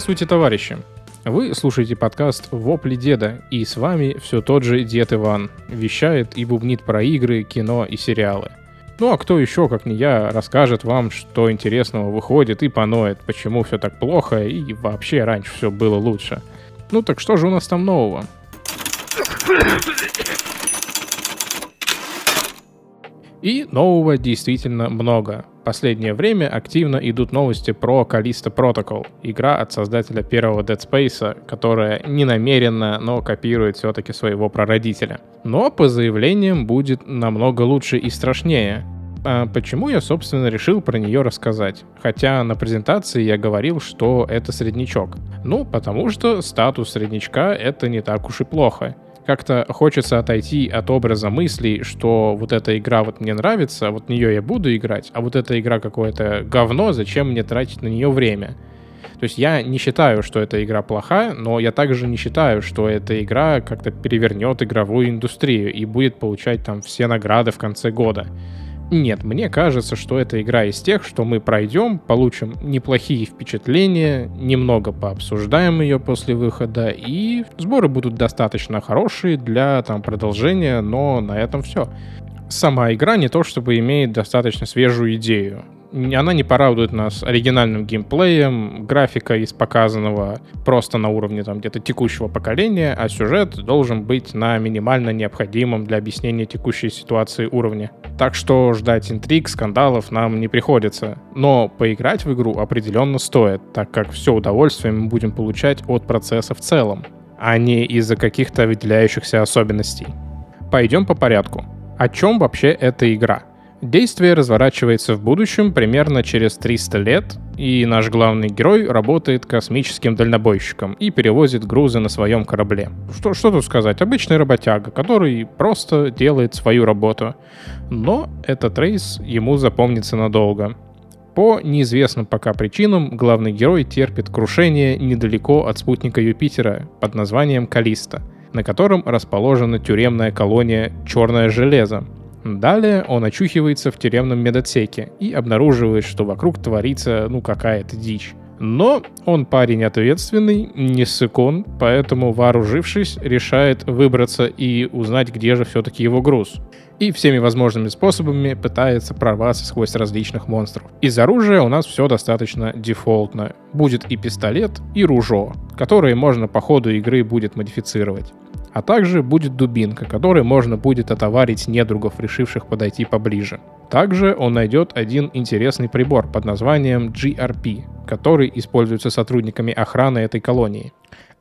Здравствуйте, товарищи! Вы слушаете подкаст «Вопли деда», и с вами все тот же дед Иван. Вещает и бубнит про игры, кино и сериалы. Ну а кто еще, как не я, расскажет вам, что интересного выходит и поноет, почему все так плохо и вообще раньше все было лучше. Ну так что же у нас там нового? И нового действительно много. Последнее время активно идут новости про Callisto Protocol, игра от создателя первого Dead Space, которая не намеренно, но копирует все-таки своего прародителя. Но по заявлениям будет намного лучше и страшнее. А почему я, собственно, решил про нее рассказать? Хотя на презентации я говорил, что это среднячок. Ну, потому что статус среднячка — это не так уж и плохо как-то хочется отойти от образа мыслей, что вот эта игра вот мне нравится, вот в нее я буду играть, а вот эта игра какое-то говно, зачем мне тратить на нее время? То есть я не считаю, что эта игра плохая, но я также не считаю, что эта игра как-то перевернет игровую индустрию и будет получать там все награды в конце года. Нет, мне кажется, что эта игра из тех, что мы пройдем, получим неплохие впечатления, немного пообсуждаем ее после выхода, и сборы будут достаточно хорошие для там продолжения, но на этом все. Сама игра не то чтобы имеет достаточно свежую идею она не порадует нас оригинальным геймплеем, графика из показанного просто на уровне там где-то текущего поколения, а сюжет должен быть на минимально необходимом для объяснения текущей ситуации уровне. Так что ждать интриг, скандалов нам не приходится. Но поиграть в игру определенно стоит, так как все удовольствие мы будем получать от процесса в целом, а не из-за каких-то выделяющихся особенностей. Пойдем по порядку. О чем вообще эта игра? Действие разворачивается в будущем примерно через 300 лет, и наш главный герой работает космическим дальнобойщиком и перевозит грузы на своем корабле. Что, что тут сказать? Обычный работяга, который просто делает свою работу. Но этот рейс ему запомнится надолго. По неизвестным пока причинам главный герой терпит крушение недалеко от спутника Юпитера под названием Калиста, на котором расположена тюремная колония «Черное железо», Далее он очухивается в тюремном медотсеке и обнаруживает, что вокруг творится, ну, какая-то дичь. Но он парень ответственный, не сыкон, поэтому, вооружившись, решает выбраться и узнать, где же все-таки его груз. И всеми возможными способами пытается прорваться сквозь различных монстров. Из оружия у нас все достаточно дефолтно. Будет и пистолет, и ружо, которые можно по ходу игры будет модифицировать. А также будет дубинка, которой можно будет отоварить недругов, решивших подойти поближе. Также он найдет один интересный прибор под названием GRP, который используется сотрудниками охраны этой колонии.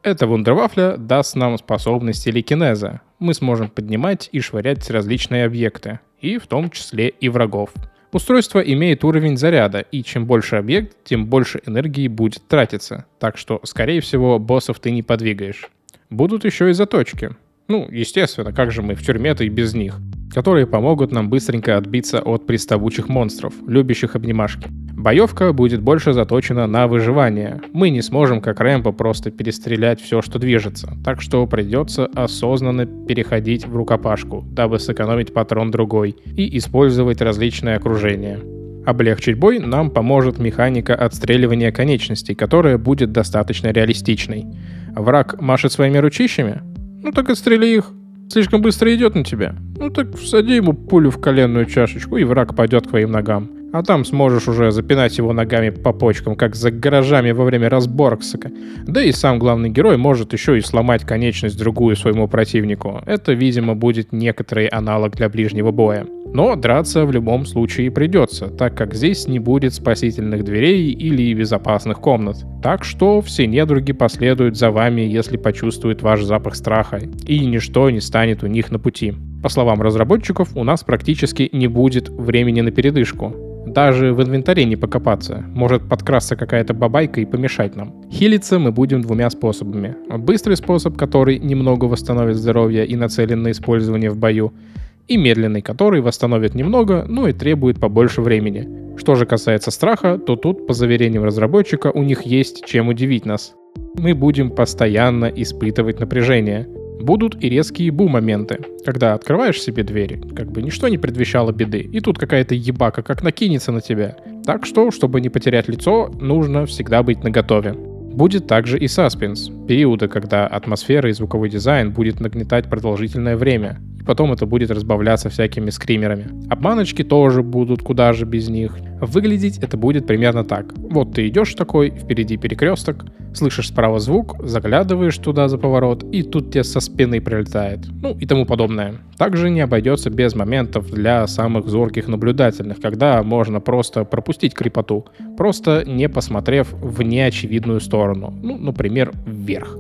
Эта вундервафля даст нам способность телекинеза. Мы сможем поднимать и швырять различные объекты, и в том числе и врагов. Устройство имеет уровень заряда, и чем больше объект, тем больше энергии будет тратиться, так что, скорее всего, боссов ты не подвигаешь будут еще и заточки. Ну, естественно, как же мы в тюрьме-то и без них, которые помогут нам быстренько отбиться от приставучих монстров, любящих обнимашки. Боевка будет больше заточена на выживание. Мы не сможем, как Рэмбо, просто перестрелять все, что движется, так что придется осознанно переходить в рукопашку, дабы сэкономить патрон другой и использовать различные окружения. Облегчить бой нам поможет механика отстреливания конечностей, которая будет достаточно реалистичной. Враг машет своими ручищами? Ну так отстрели их. Слишком быстро идет на тебя. Ну так всади ему пулю в коленную чашечку, и враг пойдет к твоим ногам. А там сможешь уже запинать его ногами по почкам, как за гаражами во время разборок, сука. Да и сам главный герой может еще и сломать конечность другую своему противнику. Это, видимо, будет некоторый аналог для ближнего боя. Но драться в любом случае придется, так как здесь не будет спасительных дверей или безопасных комнат. Так что все недруги последуют за вами, если почувствуют ваш запах страха, и ничто не станет у них на пути. По словам разработчиков, у нас практически не будет времени на передышку. Даже в инвентаре не покопаться. Может подкрасться какая-то бабайка и помешать нам. Хилиться мы будем двумя способами. Быстрый способ, который немного восстановит здоровье и нацелен на использование в бою. И медленный, который восстановит немного, но и требует побольше времени. Что же касается страха, то тут, по заверениям разработчика, у них есть чем удивить нас. Мы будем постоянно испытывать напряжение. Будут и резкие бу-моменты, когда открываешь себе двери, как бы ничто не предвещало беды, и тут какая-то ебака как накинется на тебя. Так что, чтобы не потерять лицо, нужно всегда быть наготове. Будет также и саспенс, периоды, когда атмосфера и звуковой дизайн будет нагнетать продолжительное время, потом это будет разбавляться всякими скримерами. Обманочки тоже будут, куда же без них. Выглядеть это будет примерно так. Вот ты идешь такой, впереди перекресток, слышишь справа звук, заглядываешь туда за поворот, и тут тебе со спины прилетает. Ну и тому подобное. Также не обойдется без моментов для самых зорких наблюдательных, когда можно просто пропустить крепоту, просто не посмотрев в неочевидную сторону. Ну, например, вверх.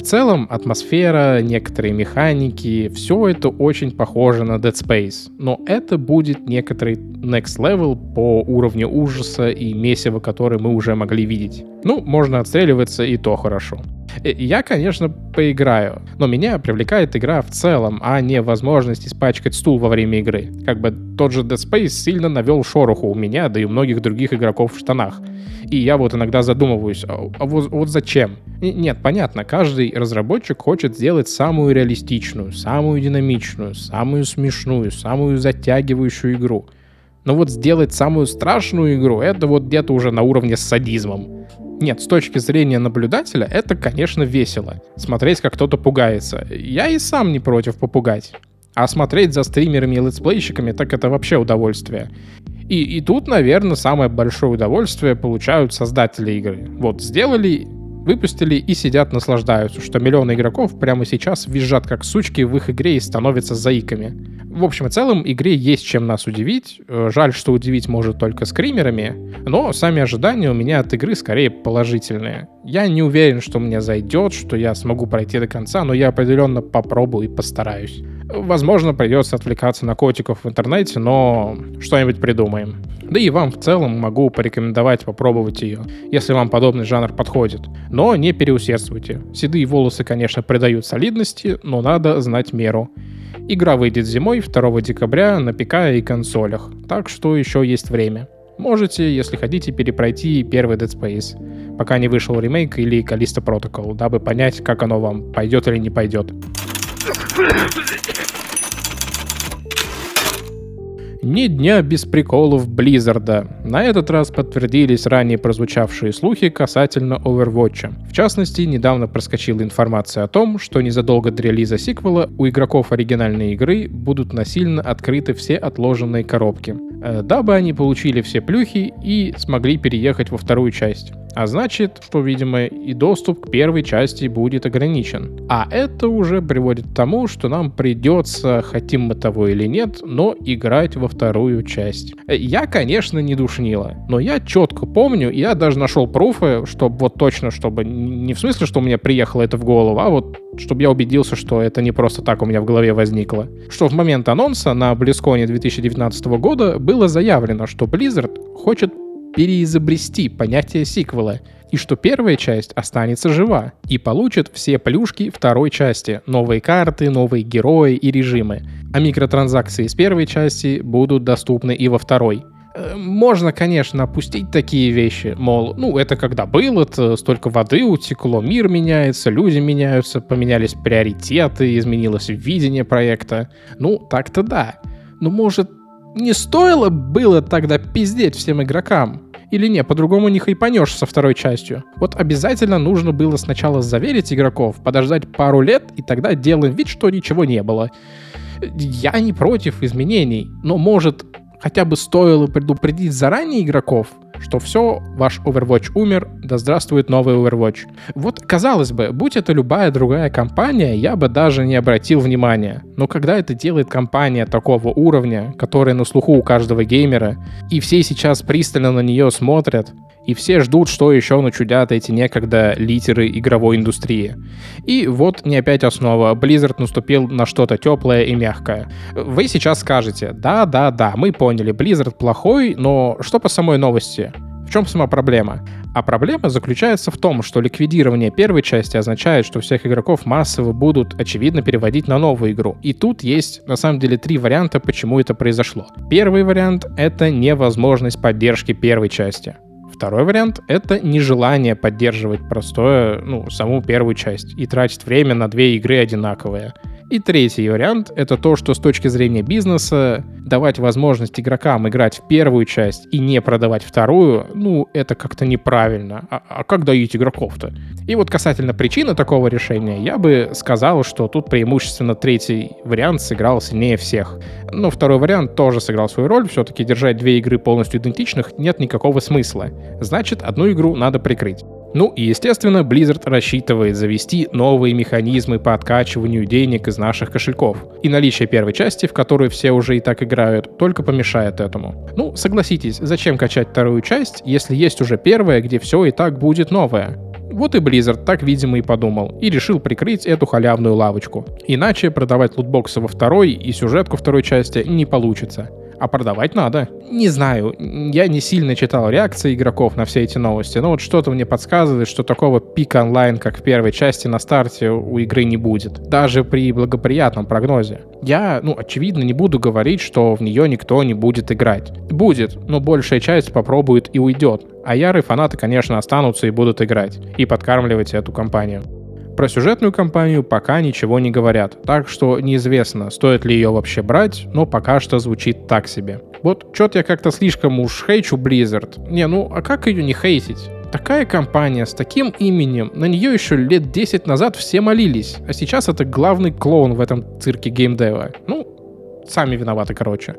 В целом, атмосфера, некоторые механики, все это очень похоже на Dead Space, но это будет некоторый next level по уровню ужаса и месива, который мы уже могли видеть. Ну, можно отстреливаться и то хорошо. Э, я, конечно, поиграю, но меня привлекает игра в целом, а не возможность испачкать стул во время игры. Как бы тот же Dead Space сильно навел шороху у меня, да и у многих других игроков в штанах. И я вот иногда задумываюсь, а, а вот, вот зачем? Нет, понятно, каждый разработчик хочет сделать самую реалистичную, самую динамичную, самую смешную, самую затягивающую игру. Но вот сделать самую страшную игру, это вот где-то уже на уровне с садизмом. Нет, с точки зрения наблюдателя, это, конечно, весело. Смотреть, как кто-то пугается. Я и сам не против попугать. А смотреть за стримерами и летсплейщиками, так это вообще удовольствие. И, и тут, наверное, самое большое удовольствие получают создатели игры. Вот, сделали, выпустили и сидят наслаждаются, что миллионы игроков прямо сейчас визжат как сучки в их игре и становятся заиками. В общем и целом, игре есть чем нас удивить. Э, жаль, что удивить может только скримерами, но сами ожидания у меня от игры скорее положительные. Я не уверен, что мне зайдет, что я смогу пройти до конца, но я определенно попробую и постараюсь. Возможно, придется отвлекаться на котиков в интернете, но что-нибудь придумаем. Да и вам в целом могу порекомендовать попробовать ее, если вам подобный жанр подходит. Но не переусердствуйте. Седые волосы, конечно, придают солидности, но надо знать меру. Игра выйдет зимой 2 декабря на ПК и консолях, так что еще есть время. Можете, если хотите, перепройти первый Dead Space, пока не вышел ремейк или Callisto Protocol, дабы понять, как оно вам пойдет или не пойдет. Fıh! Ни дня без приколов Близзарда. На этот раз подтвердились ранее прозвучавшие слухи касательно Overwatch. В частности, недавно проскочила информация о том, что незадолго до релиза сиквела у игроков оригинальной игры будут насильно открыты все отложенные коробки, э, дабы они получили все плюхи и смогли переехать во вторую часть. А значит, что, видимо, и доступ к первой части будет ограничен. А это уже приводит к тому, что нам придется, хотим мы того или нет, но играть во вторую часть. Я, конечно, не душнила, но я четко помню, я даже нашел пруфы, чтобы вот точно, чтобы не в смысле, что у меня приехало это в голову, а вот чтобы я убедился, что это не просто так у меня в голове возникло. Что в момент анонса на BlizzCon 2019 года было заявлено, что Blizzard хочет переизобрести понятие сиквела, и что первая часть останется жива и получит все плюшки второй части, новые карты, новые герои и режимы, а микротранзакции из первой части будут доступны и во второй. Э, можно, конечно, опустить такие вещи, мол, ну, это когда было, -то, столько воды утекло, мир меняется, люди меняются, поменялись приоритеты, изменилось видение проекта. Ну, так-то да. Но, может, не стоило было тогда пиздеть всем игрокам? Или не, по-другому не хайпанешь со второй частью. Вот обязательно нужно было сначала заверить игроков, подождать пару лет, и тогда делаем вид, что ничего не было. Я не против изменений, но может хотя бы стоило предупредить заранее игроков, что все, ваш Overwatch умер, да здравствует новый Overwatch. Вот, казалось бы, будь это любая другая компания, я бы даже не обратил внимания. Но когда это делает компания такого уровня, которая на слуху у каждого геймера, и все сейчас пристально на нее смотрят, и все ждут, что еще начудят эти некогда литеры игровой индустрии. И вот не опять основа. Blizzard наступил на что-то теплое и мягкое. Вы сейчас скажете, да-да-да, мы поняли, Blizzard плохой, но что по самой новости? В чем сама проблема? А проблема заключается в том, что ликвидирование первой части означает, что всех игроков массово будут, очевидно, переводить на новую игру. И тут есть, на самом деле, три варианта, почему это произошло. Первый вариант — это невозможность поддержки первой части. Второй вариант — это нежелание поддерживать простое, ну, саму первую часть и тратить время на две игры одинаковые. И третий вариант — это то, что с точки зрения бизнеса давать возможность игрокам играть в первую часть и не продавать вторую, ну, это как-то неправильно. А, а как доить игроков-то? И вот касательно причины такого решения, я бы сказал, что тут преимущественно третий вариант сыграл сильнее всех. Но второй вариант тоже сыграл свою роль, все-таки держать две игры полностью идентичных нет никакого смысла. Значит, одну игру надо прикрыть. Ну и, естественно, Blizzard рассчитывает завести новые механизмы по откачиванию денег из наших кошельков. И наличие первой части, в которую все уже и так играют, только помешает этому. Ну, согласитесь, зачем качать вторую часть, если есть уже первая, где все и так будет новое? Вот и Blizzard так, видимо, и подумал, и решил прикрыть эту халявную лавочку. Иначе продавать лутбоксы во второй и сюжетку второй части не получится а продавать надо. Не знаю, я не сильно читал реакции игроков на все эти новости, но вот что-то мне подсказывает, что такого пика онлайн, как в первой части на старте, у игры не будет. Даже при благоприятном прогнозе. Я, ну, очевидно, не буду говорить, что в нее никто не будет играть. Будет, но большая часть попробует и уйдет. А ярые фанаты, конечно, останутся и будут играть. И подкармливать эту компанию. Про сюжетную кампанию пока ничего не говорят, так что неизвестно, стоит ли ее вообще брать, но пока что звучит так себе. Вот что-то я как-то слишком уж хейчу Blizzard. Не, ну а как ее не хейтить? Такая компания с таким именем, на нее еще лет 10 назад все молились, а сейчас это главный клоун в этом цирке геймдева. Ну, сами виноваты, короче.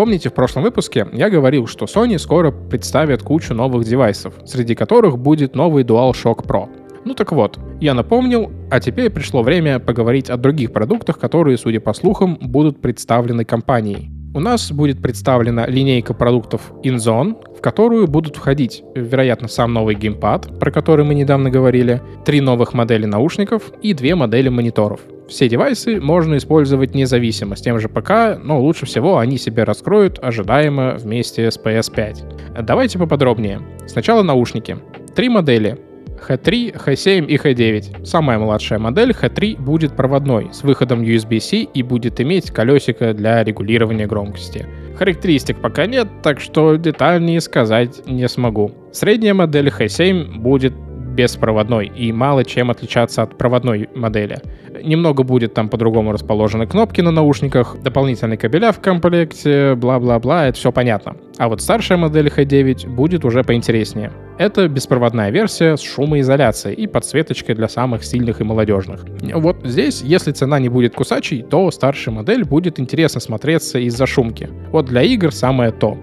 Помните, в прошлом выпуске я говорил, что Sony скоро представит кучу новых девайсов, среди которых будет новый DualShock Pro. Ну так вот, я напомнил, а теперь пришло время поговорить о других продуктах, которые, судя по слухам, будут представлены компанией. У нас будет представлена линейка продуктов InZone, в которую будут входить, вероятно, сам новый геймпад, про который мы недавно говорили, три новых модели наушников и две модели мониторов. Все девайсы можно использовать независимо с тем же ПК, но лучше всего они себя раскроют ожидаемо вместе с PS5. Давайте поподробнее. Сначала наушники. Три модели. H3, H7 и H9. Самая младшая модель H3 будет проводной с выходом USB-C и будет иметь колесико для регулирования громкости. Характеристик пока нет, так что детальнее сказать не смогу. Средняя модель H7 будет беспроводной и мало чем отличаться от проводной модели. Немного будет там по-другому расположены кнопки на наушниках, дополнительные кабеля в комплекте, бла-бла-бла, это все понятно. А вот старшая модель H9 будет уже поинтереснее. Это беспроводная версия с шумоизоляцией и подсветочкой для самых сильных и молодежных. Вот здесь, если цена не будет кусачей, то старшая модель будет интересно смотреться из-за шумки. Вот для игр самое то.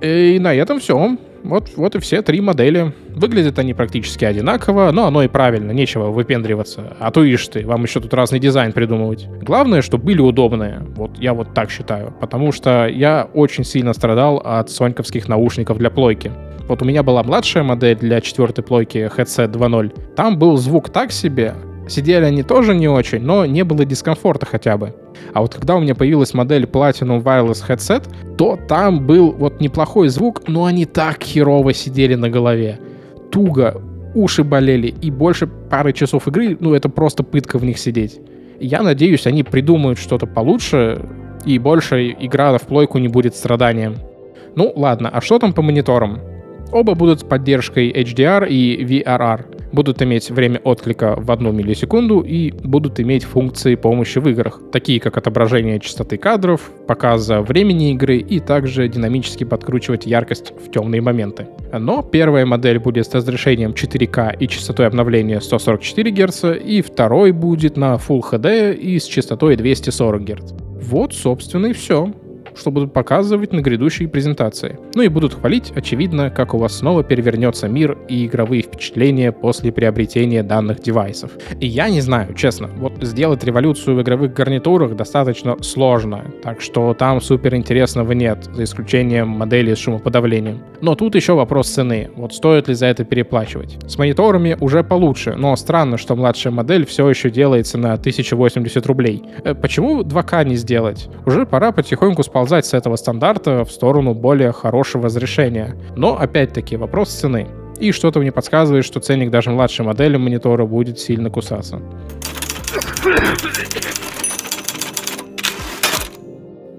И на этом все. Вот, вот и все три модели. Выглядят они практически одинаково, но оно и правильно, нечего выпендриваться. А то ишь ты, вам еще тут разный дизайн придумывать. Главное, чтобы были удобные. Вот я вот так считаю. Потому что я очень сильно страдал от соньковских наушников для плойки. Вот у меня была младшая модель для четвертой плойки Headset 2.0. Там был звук так себе, Сидели они тоже не очень, но не было дискомфорта хотя бы. А вот когда у меня появилась модель Platinum Wireless Headset, то там был вот неплохой звук, но они так херово сидели на голове. Туго, уши болели, и больше пары часов игры, ну это просто пытка в них сидеть. Я надеюсь, они придумают что-то получше, и больше игра в плойку не будет страданием. Ну ладно, а что там по мониторам? Оба будут с поддержкой HDR и VRR будут иметь время отклика в одну миллисекунду и будут иметь функции помощи в играх, такие как отображение частоты кадров, показа времени игры и также динамически подкручивать яркость в темные моменты. Но первая модель будет с разрешением 4К и частотой обновления 144 Гц, и второй будет на Full HD и с частотой 240 Гц. Вот, собственно, и все что будут показывать на грядущей презентации. Ну и будут хвалить, очевидно, как у вас снова перевернется мир и игровые впечатления после приобретения данных девайсов. И я не знаю, честно, вот сделать революцию в игровых гарнитурах достаточно сложно, так что там супер интересного нет, за исключением модели с шумоподавлением. Но тут еще вопрос цены, вот стоит ли за это переплачивать. С мониторами уже получше, но странно, что младшая модель все еще делается на 1080 рублей. Э, почему 2К не сделать? Уже пора потихоньку сползать сползать с этого стандарта в сторону более хорошего разрешения. Но, опять-таки, вопрос цены. И что-то мне подсказывает, что ценник даже младшей модели монитора будет сильно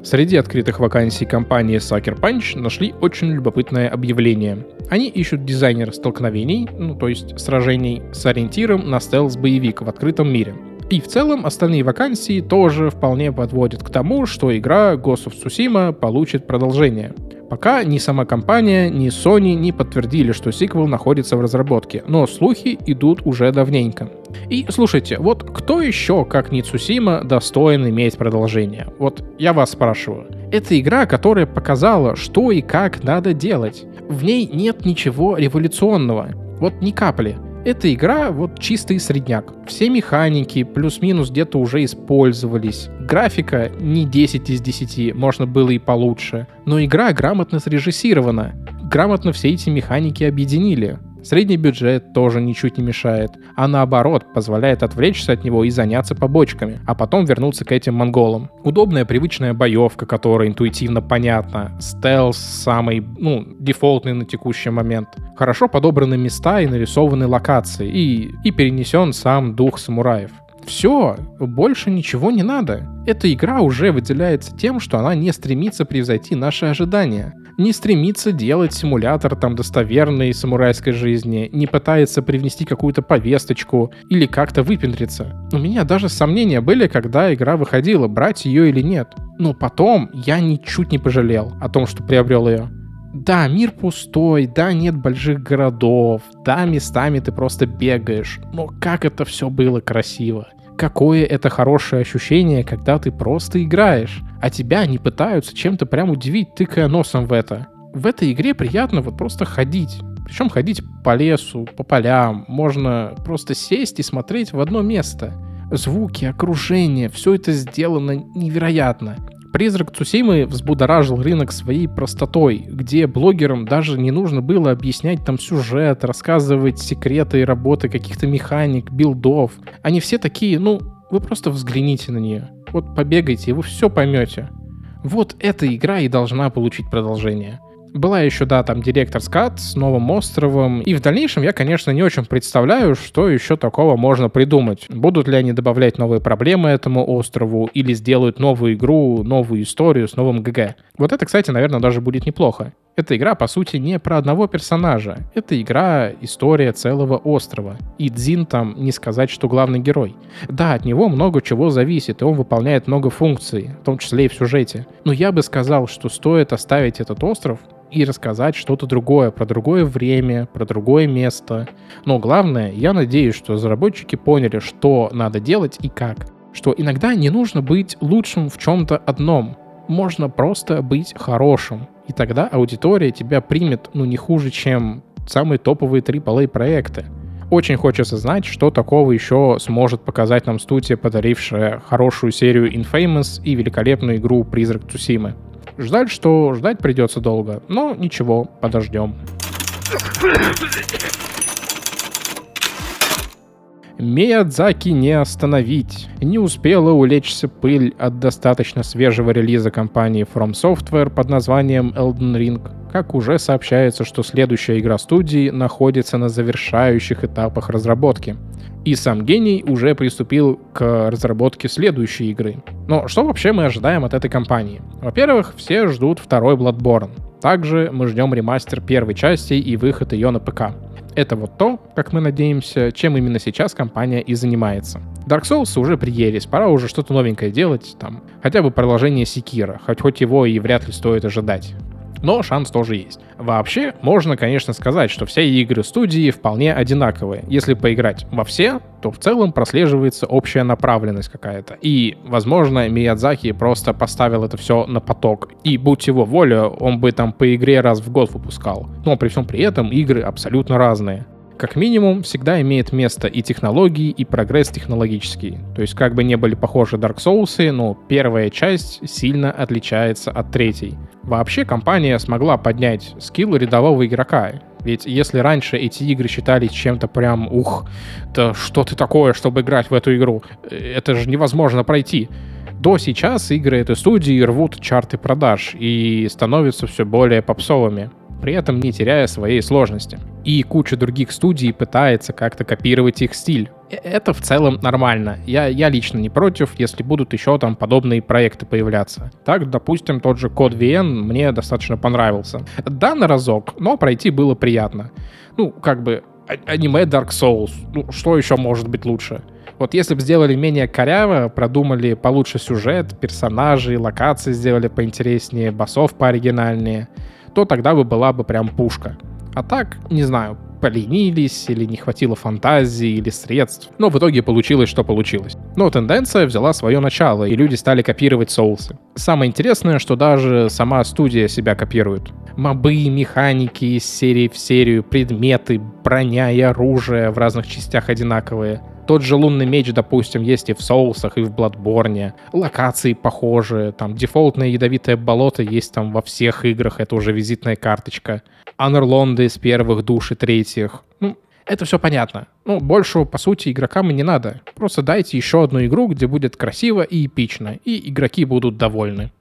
Среди открытых вакансий компании Sucker Punch нашли очень любопытное объявление. Они ищут дизайнера столкновений, ну то есть сражений, с ориентиром на стелс-боевик в открытом мире. И в целом остальные вакансии тоже вполне подводят к тому, что игра Ghost of Tsushima получит продолжение. Пока ни сама компания, ни Sony не подтвердили, что сиквел находится в разработке, но слухи идут уже давненько. И слушайте, вот кто еще, как не Цусима, достоин иметь продолжение? Вот я вас спрашиваю. Это игра, которая показала, что и как надо делать. В ней нет ничего революционного. Вот ни капли. Эта игра вот чистый средняк. Все механики плюс-минус где-то уже использовались. Графика не 10 из 10, можно было и получше. Но игра грамотно срежиссирована. Грамотно все эти механики объединили. Средний бюджет тоже ничуть не мешает, а наоборот позволяет отвлечься от него и заняться побочками, а потом вернуться к этим монголам. Удобная привычная боевка, которая интуитивно понятна, стелс самый, ну, дефолтный на текущий момент. Хорошо подобраны места и нарисованы локации, и, и перенесен сам дух самураев. Все, больше ничего не надо. Эта игра уже выделяется тем, что она не стремится превзойти наши ожидания не стремится делать симулятор там достоверной самурайской жизни, не пытается привнести какую-то повесточку или как-то выпендриться. У меня даже сомнения были, когда игра выходила, брать ее или нет. Но потом я ничуть не пожалел о том, что приобрел ее. Да, мир пустой, да, нет больших городов, да, местами ты просто бегаешь, но как это все было красиво какое это хорошее ощущение, когда ты просто играешь, а тебя не пытаются чем-то прям удивить, тыкая носом в это. В этой игре приятно вот просто ходить. Причем ходить по лесу, по полям. Можно просто сесть и смотреть в одно место. Звуки, окружение, все это сделано невероятно. Призрак Цусимы взбудоражил рынок своей простотой, где блогерам даже не нужно было объяснять там сюжет, рассказывать секреты работы каких-то механик, билдов. Они все такие, ну, вы просто взгляните на нее. Вот побегайте, и вы все поймете. Вот эта игра и должна получить продолжение. Была еще, да, там директор скат с новым островом. И в дальнейшем я, конечно, не очень представляю, что еще такого можно придумать. Будут ли они добавлять новые проблемы этому острову или сделают новую игру, новую историю с новым ГГ. Вот это, кстати, наверное, даже будет неплохо. Эта игра, по сути, не про одного персонажа. Это игра — история целого острова. И Дзин там не сказать, что главный герой. Да, от него много чего зависит, и он выполняет много функций, в том числе и в сюжете. Но я бы сказал, что стоит оставить этот остров и рассказать что-то другое, про другое время, про другое место. Но главное, я надеюсь, что разработчики поняли, что надо делать и как. Что иногда не нужно быть лучшим в чем-то одном. Можно просто быть хорошим. И тогда аудитория тебя примет, ну, не хуже, чем самые топовые AAA проекты. Очень хочется знать, что такого еще сможет показать нам студия, подарившая хорошую серию Infamous и великолепную игру Призрак Цусимы. Жаль, что ждать придется долго, но ничего, подождем. Миядзаки не остановить. Не успела улечься пыль от достаточно свежего релиза компании From Software под названием Elden Ring, как уже сообщается, что следующая игра студии находится на завершающих этапах разработки. И сам гений уже приступил к разработке следующей игры. Но что вообще мы ожидаем от этой компании? Во-первых, все ждут второй Bloodborne. Также мы ждем ремастер первой части и выход ее на ПК. Это вот то, как мы надеемся, чем именно сейчас компания и занимается. Dark Souls уже приелись, пора уже что-то новенькое делать, там, хотя бы продолжение Секира, хоть, хоть его и вряд ли стоит ожидать но шанс тоже есть. Вообще, можно, конечно, сказать, что все игры студии вполне одинаковые. Если поиграть во все, то в целом прослеживается общая направленность какая-то. И, возможно, Миядзаки просто поставил это все на поток. И, будь его воля, он бы там по игре раз в год выпускал. Но при всем при этом игры абсолютно разные как минимум, всегда имеет место и технологии, и прогресс технологический. То есть, как бы не были похожи Dark Souls, но первая часть сильно отличается от третьей. Вообще, компания смогла поднять скилл рядового игрока. Ведь если раньше эти игры считались чем-то прям, ух, да что ты такое, чтобы играть в эту игру? Это же невозможно пройти. До сейчас игры этой студии рвут чарты продаж и становятся все более попсовыми при этом не теряя своей сложности. И куча других студий пытается как-то копировать их стиль. э, это в целом нормально. Я, я лично не против, если будут еще там подобные проекты появляться. Так, допустим, тот же код VN мне достаточно понравился. Да, на разок, но пройти было приятно. Ну, как бы, а, аниме Dark Souls. Ну, что еще может быть лучше? Вот если бы сделали менее коряво, продумали получше сюжет, персонажей, локации сделали поинтереснее, басов пооригинальнее, то тогда бы была бы прям пушка. А так, не знаю, поленились, или не хватило фантазии, или средств. Но в итоге получилось, что получилось. Но тенденция взяла свое начало, и люди стали копировать соусы. Самое интересное, что даже сама студия себя копирует. Мобы, механики из серии в серию, предметы, броня и оружие в разных частях одинаковые. Тот же лунный меч, допустим, есть и в соусах, и в Бладборне. Локации похожие, там дефолтное ядовитое болото есть там во всех играх, это уже визитная карточка. Анерлонды из первых душ и третьих. Ну, это все понятно. Ну, больше, по сути, игрокам и не надо. Просто дайте еще одну игру, где будет красиво и эпично, и игроки будут довольны.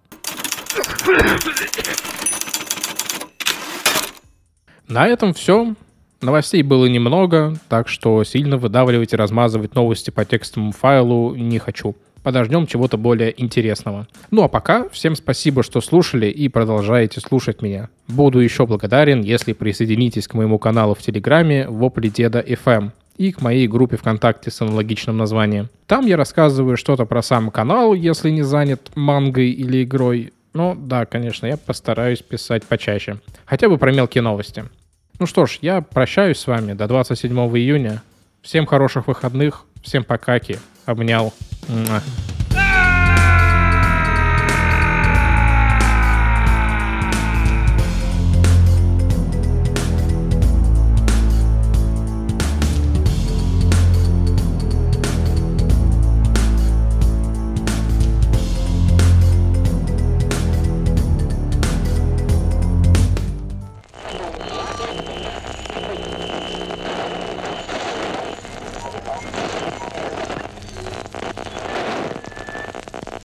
На этом все. Новостей было немного, так что сильно выдавливать и размазывать новости по текстовому файлу не хочу. Подождем чего-то более интересного. Ну а пока, всем спасибо, что слушали и продолжаете слушать меня. Буду еще благодарен, если присоединитесь к моему каналу в Телеграме Вопли Деда FM и к моей группе ВКонтакте с аналогичным названием. Там я рассказываю что-то про сам канал, если не занят мангой или игрой. Ну да, конечно, я постараюсь писать почаще. Хотя бы про мелкие новости. Ну что ж, я прощаюсь с вами до 27 июня. Всем хороших выходных, всем покаки, обнял.